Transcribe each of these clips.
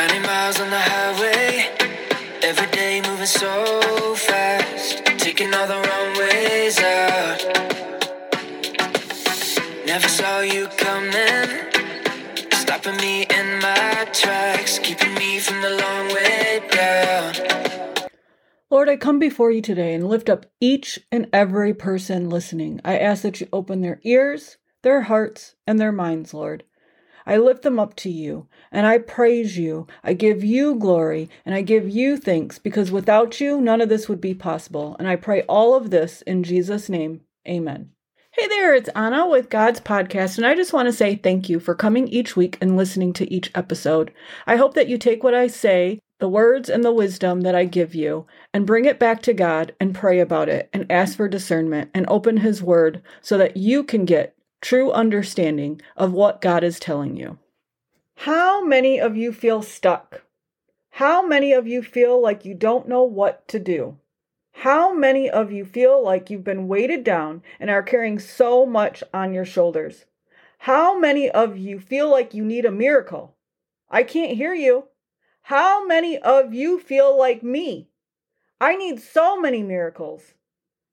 Counting miles on the highway. Every day moving so fast. Taking all the wrong ways out. Never saw you coming. Stopping me in my tracks. Keeping me from the long way down. Lord, I come before you today and lift up each and every person listening. I ask that you open their ears, their hearts, and their minds, Lord. I lift them up to you and I praise you. I give you glory and I give you thanks because without you, none of this would be possible. And I pray all of this in Jesus' name. Amen. Hey there, it's Anna with God's Podcast, and I just want to say thank you for coming each week and listening to each episode. I hope that you take what I say, the words and the wisdom that I give you, and bring it back to God and pray about it and ask for discernment and open His Word so that you can get true understanding of what God is telling you. How many of you feel stuck? How many of you feel like you don't know what to do? How many of you feel like you've been weighted down and are carrying so much on your shoulders? How many of you feel like you need a miracle? I can't hear you. How many of you feel like me? I need so many miracles.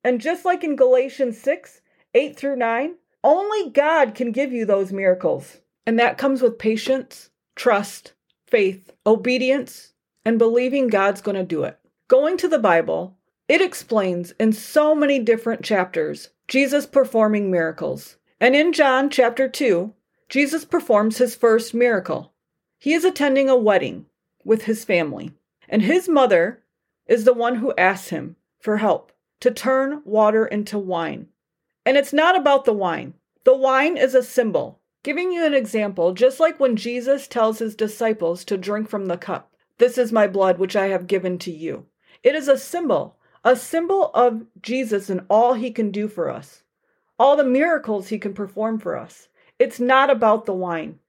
And just like in Galatians 6 8 through 9, only God can give you those miracles. And that comes with patience, trust, faith, obedience, and believing God's going to do it. Going to the Bible, it explains in so many different chapters Jesus performing miracles. And in John chapter 2, Jesus performs his first miracle. He is attending a wedding with his family, and his mother is the one who asks him for help to turn water into wine. And it's not about the wine. The wine is a symbol. Giving you an example, just like when Jesus tells his disciples to drink from the cup, this is my blood which I have given to you. It is a symbol, a symbol of Jesus and all he can do for us, all the miracles he can perform for us. It's not about the wine,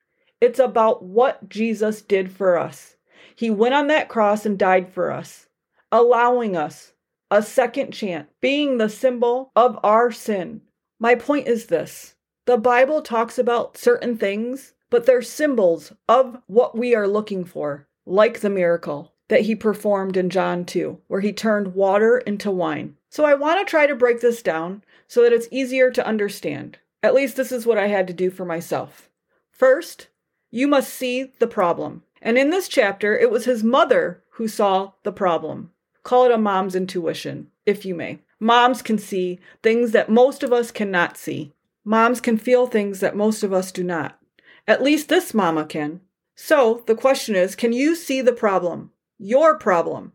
it's about what Jesus did for us. He went on that cross and died for us, allowing us a second chance, being the symbol of our sin, my point is this the Bible talks about certain things, but they're symbols of what we are looking for, like the miracle that he performed in John 2, where he turned water into wine. So I want to try to break this down so that it's easier to understand. At least this is what I had to do for myself. First, you must see the problem. And in this chapter, it was his mother who saw the problem. Call it a mom's intuition, if you may. Moms can see things that most of us cannot see. Moms can feel things that most of us do not. At least this mama can. So the question is can you see the problem? Your problem.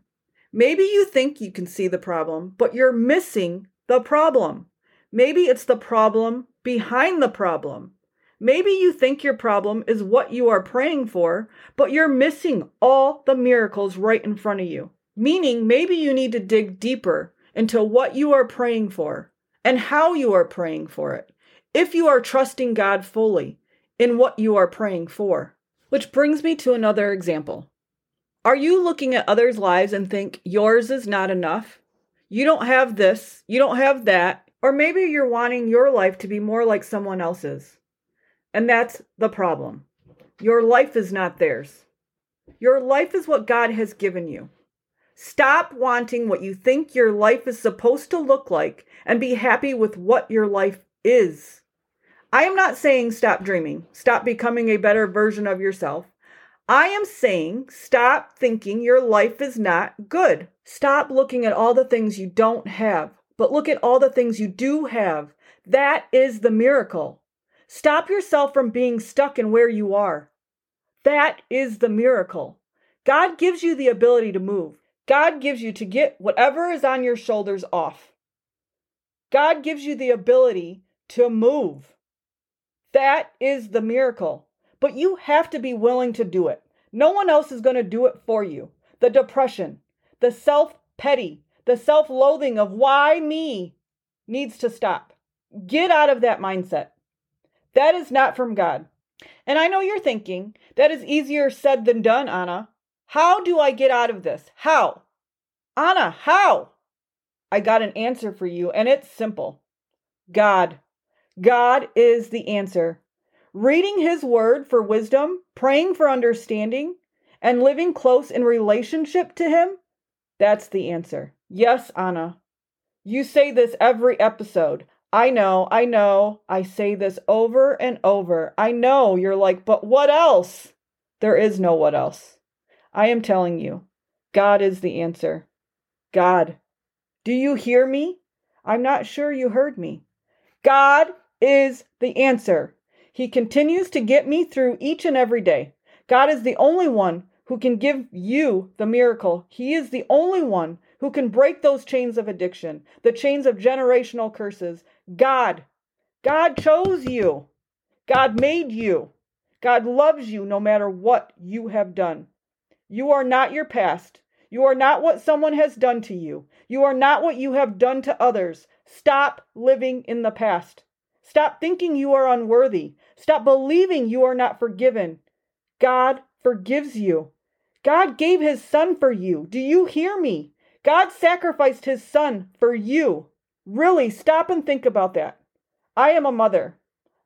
Maybe you think you can see the problem, but you're missing the problem. Maybe it's the problem behind the problem. Maybe you think your problem is what you are praying for, but you're missing all the miracles right in front of you. Meaning, maybe you need to dig deeper into what you are praying for and how you are praying for it, if you are trusting God fully in what you are praying for. Which brings me to another example. Are you looking at others' lives and think yours is not enough? You don't have this, you don't have that, or maybe you're wanting your life to be more like someone else's. And that's the problem. Your life is not theirs. Your life is what God has given you. Stop wanting what you think your life is supposed to look like and be happy with what your life is. I am not saying stop dreaming, stop becoming a better version of yourself. I am saying stop thinking your life is not good. Stop looking at all the things you don't have, but look at all the things you do have. That is the miracle. Stop yourself from being stuck in where you are. That is the miracle. God gives you the ability to move. God gives you to get whatever is on your shoulders off. God gives you the ability to move. That is the miracle. But you have to be willing to do it. No one else is going to do it for you. The depression, the self pity, the self loathing of why me needs to stop. Get out of that mindset. That is not from God. And I know you're thinking, that is easier said than done, Anna. How do I get out of this? How? Anna, how? I got an answer for you, and it's simple God. God is the answer. Reading His Word for wisdom, praying for understanding, and living close in relationship to Him? That's the answer. Yes, Anna. You say this every episode. I know, I know. I say this over and over. I know you're like, but what else? There is no what else. I am telling you, God is the answer. God. Do you hear me? I'm not sure you heard me. God is the answer. He continues to get me through each and every day. God is the only one who can give you the miracle. He is the only one who can break those chains of addiction, the chains of generational curses. God, God chose you. God made you. God loves you no matter what you have done. You are not your past. You are not what someone has done to you. You are not what you have done to others. Stop living in the past. Stop thinking you are unworthy. Stop believing you are not forgiven. God forgives you. God gave his son for you. Do you hear me? God sacrificed his son for you. Really, stop and think about that. I am a mother.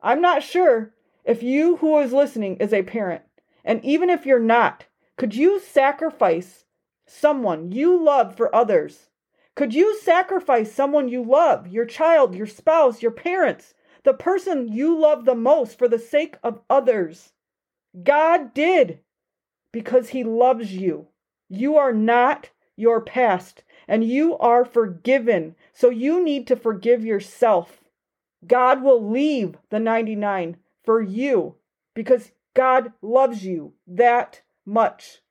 I'm not sure if you who is listening is a parent. And even if you're not, could you sacrifice someone you love for others? Could you sacrifice someone you love, your child, your spouse, your parents, the person you love the most for the sake of others? God did because he loves you. You are not your past and you are forgiven. So you need to forgive yourself. God will leave the 99 for you because God loves you that much.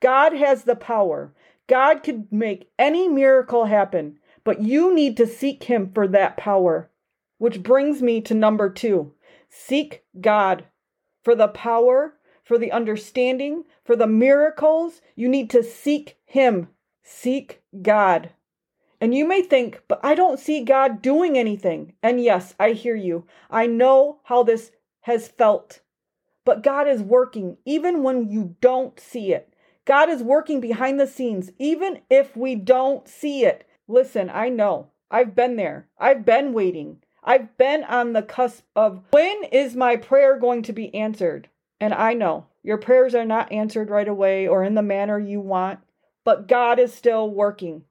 God has the power. God could make any miracle happen, but you need to seek Him for that power. Which brings me to number two seek God for the power, for the understanding, for the miracles. You need to seek Him. Seek God. And you may think, but I don't see God doing anything. And yes, I hear you. I know how this has felt. But God is working even when you don't see it. God is working behind the scenes even if we don't see it. Listen, I know. I've been there. I've been waiting. I've been on the cusp of when is my prayer going to be answered? And I know your prayers are not answered right away or in the manner you want but God is still working.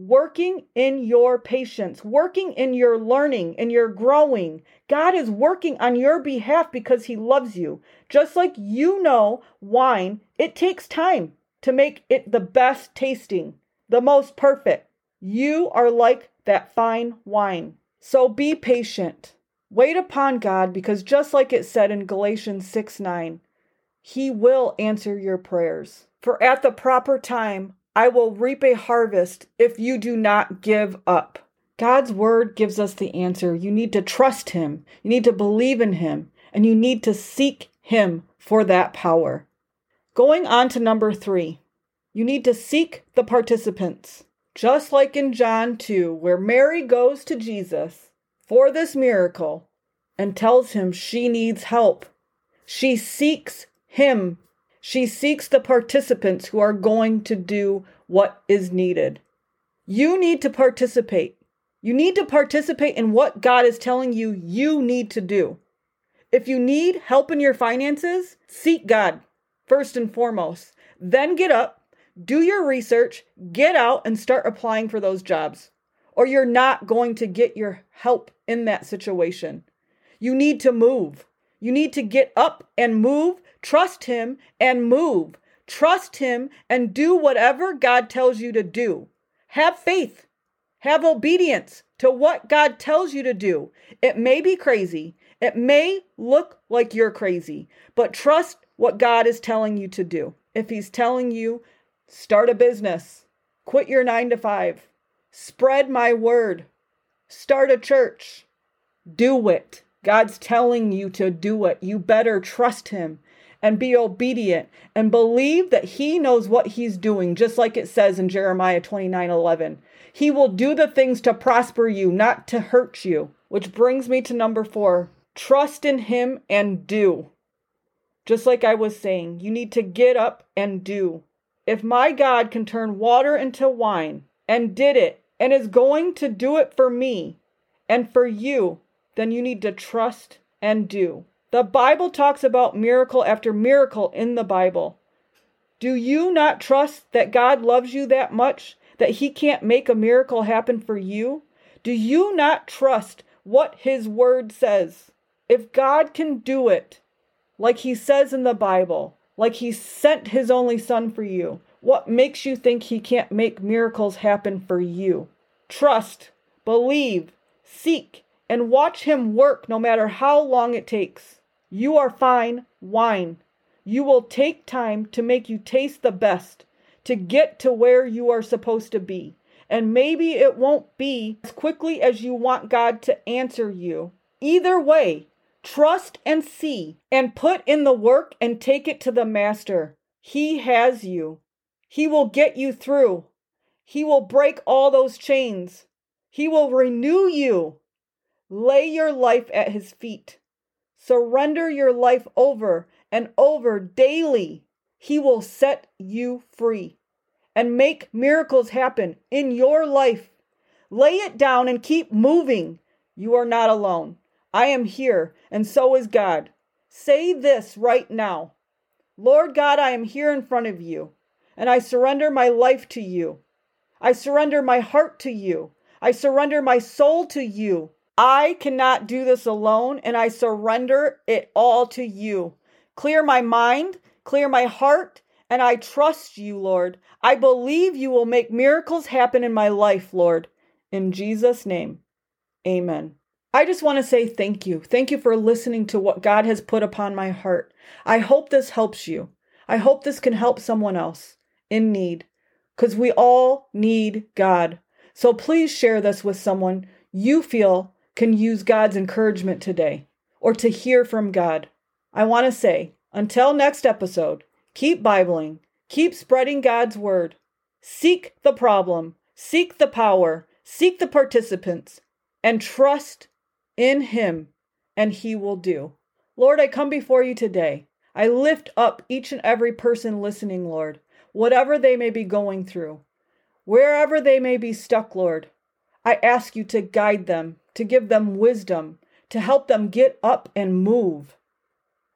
Working in your patience, working in your learning, and your growing. God is working on your behalf because He loves you. Just like you know wine, it takes time to make it the best tasting, the most perfect. You are like that fine wine. So be patient. Wait upon God because just like it said in Galatians 6 9, He will answer your prayers. For at the proper time, I will reap a harvest if you do not give up. God's word gives us the answer. You need to trust Him, you need to believe in Him, and you need to seek Him for that power. Going on to number three, you need to seek the participants. Just like in John 2, where Mary goes to Jesus for this miracle and tells him she needs help. She seeks him she seeks the participants who are going to do what is needed. You need to participate. You need to participate in what God is telling you you need to do. If you need help in your finances, seek God first and foremost. Then get up, do your research, get out, and start applying for those jobs. Or you're not going to get your help in that situation. You need to move. You need to get up and move Trust Him and move. Trust Him and do whatever God tells you to do. Have faith. Have obedience to what God tells you to do. It may be crazy. It may look like you're crazy, but trust what God is telling you to do. If He's telling you, start a business, quit your nine to five, spread my word, start a church, do it. God's telling you to do it. You better trust Him and be obedient and believe that he knows what he's doing, just like it says in Jeremiah 29 11. He will do the things to prosper you, not to hurt you. Which brings me to number four trust in him and do. Just like I was saying, you need to get up and do. If my God can turn water into wine and did it and is going to do it for me and for you, then you need to trust and do. The Bible talks about miracle after miracle in the Bible. Do you not trust that God loves you that much that He can't make a miracle happen for you? Do you not trust what His Word says? If God can do it, like He says in the Bible, like He sent His only Son for you, what makes you think He can't make miracles happen for you? Trust, believe, seek, and watch Him work no matter how long it takes. You are fine wine. You will take time to make you taste the best, to get to where you are supposed to be. And maybe it won't be as quickly as you want God to answer you. Either way, trust and see, and put in the work and take it to the Master. He has you. He will get you through. He will break all those chains. He will renew you. Lay your life at His feet. Surrender your life over and over daily. He will set you free and make miracles happen in your life. Lay it down and keep moving. You are not alone. I am here, and so is God. Say this right now Lord God, I am here in front of you, and I surrender my life to you. I surrender my heart to you. I surrender my soul to you. I cannot do this alone, and I surrender it all to you. Clear my mind, clear my heart, and I trust you, Lord. I believe you will make miracles happen in my life, Lord. In Jesus' name, amen. I just want to say thank you. Thank you for listening to what God has put upon my heart. I hope this helps you. I hope this can help someone else in need because we all need God. So please share this with someone you feel can use God's encouragement today or to hear from God. I want to say, until next episode, keep Bibling, keep spreading God's word, seek the problem, seek the power, seek the participants, and trust in Him, and He will do. Lord, I come before you today. I lift up each and every person listening, Lord, whatever they may be going through, wherever they may be stuck, Lord. I ask you to guide them, to give them wisdom, to help them get up and move.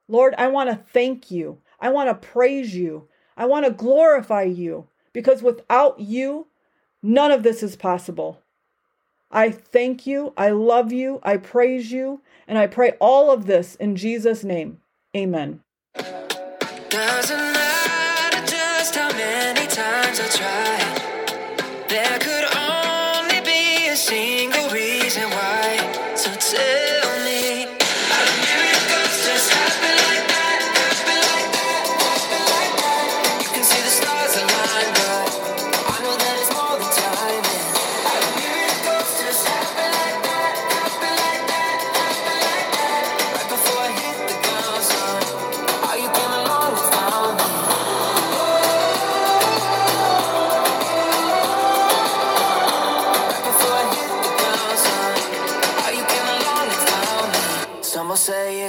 Lord, I want to thank you. I want to praise you. I want to glorify you because without you, none of this is possible. I thank you. I love you. I praise you. And I pray all of this in Jesus' name. Amen.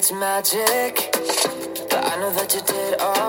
It's magic, but I know that you did all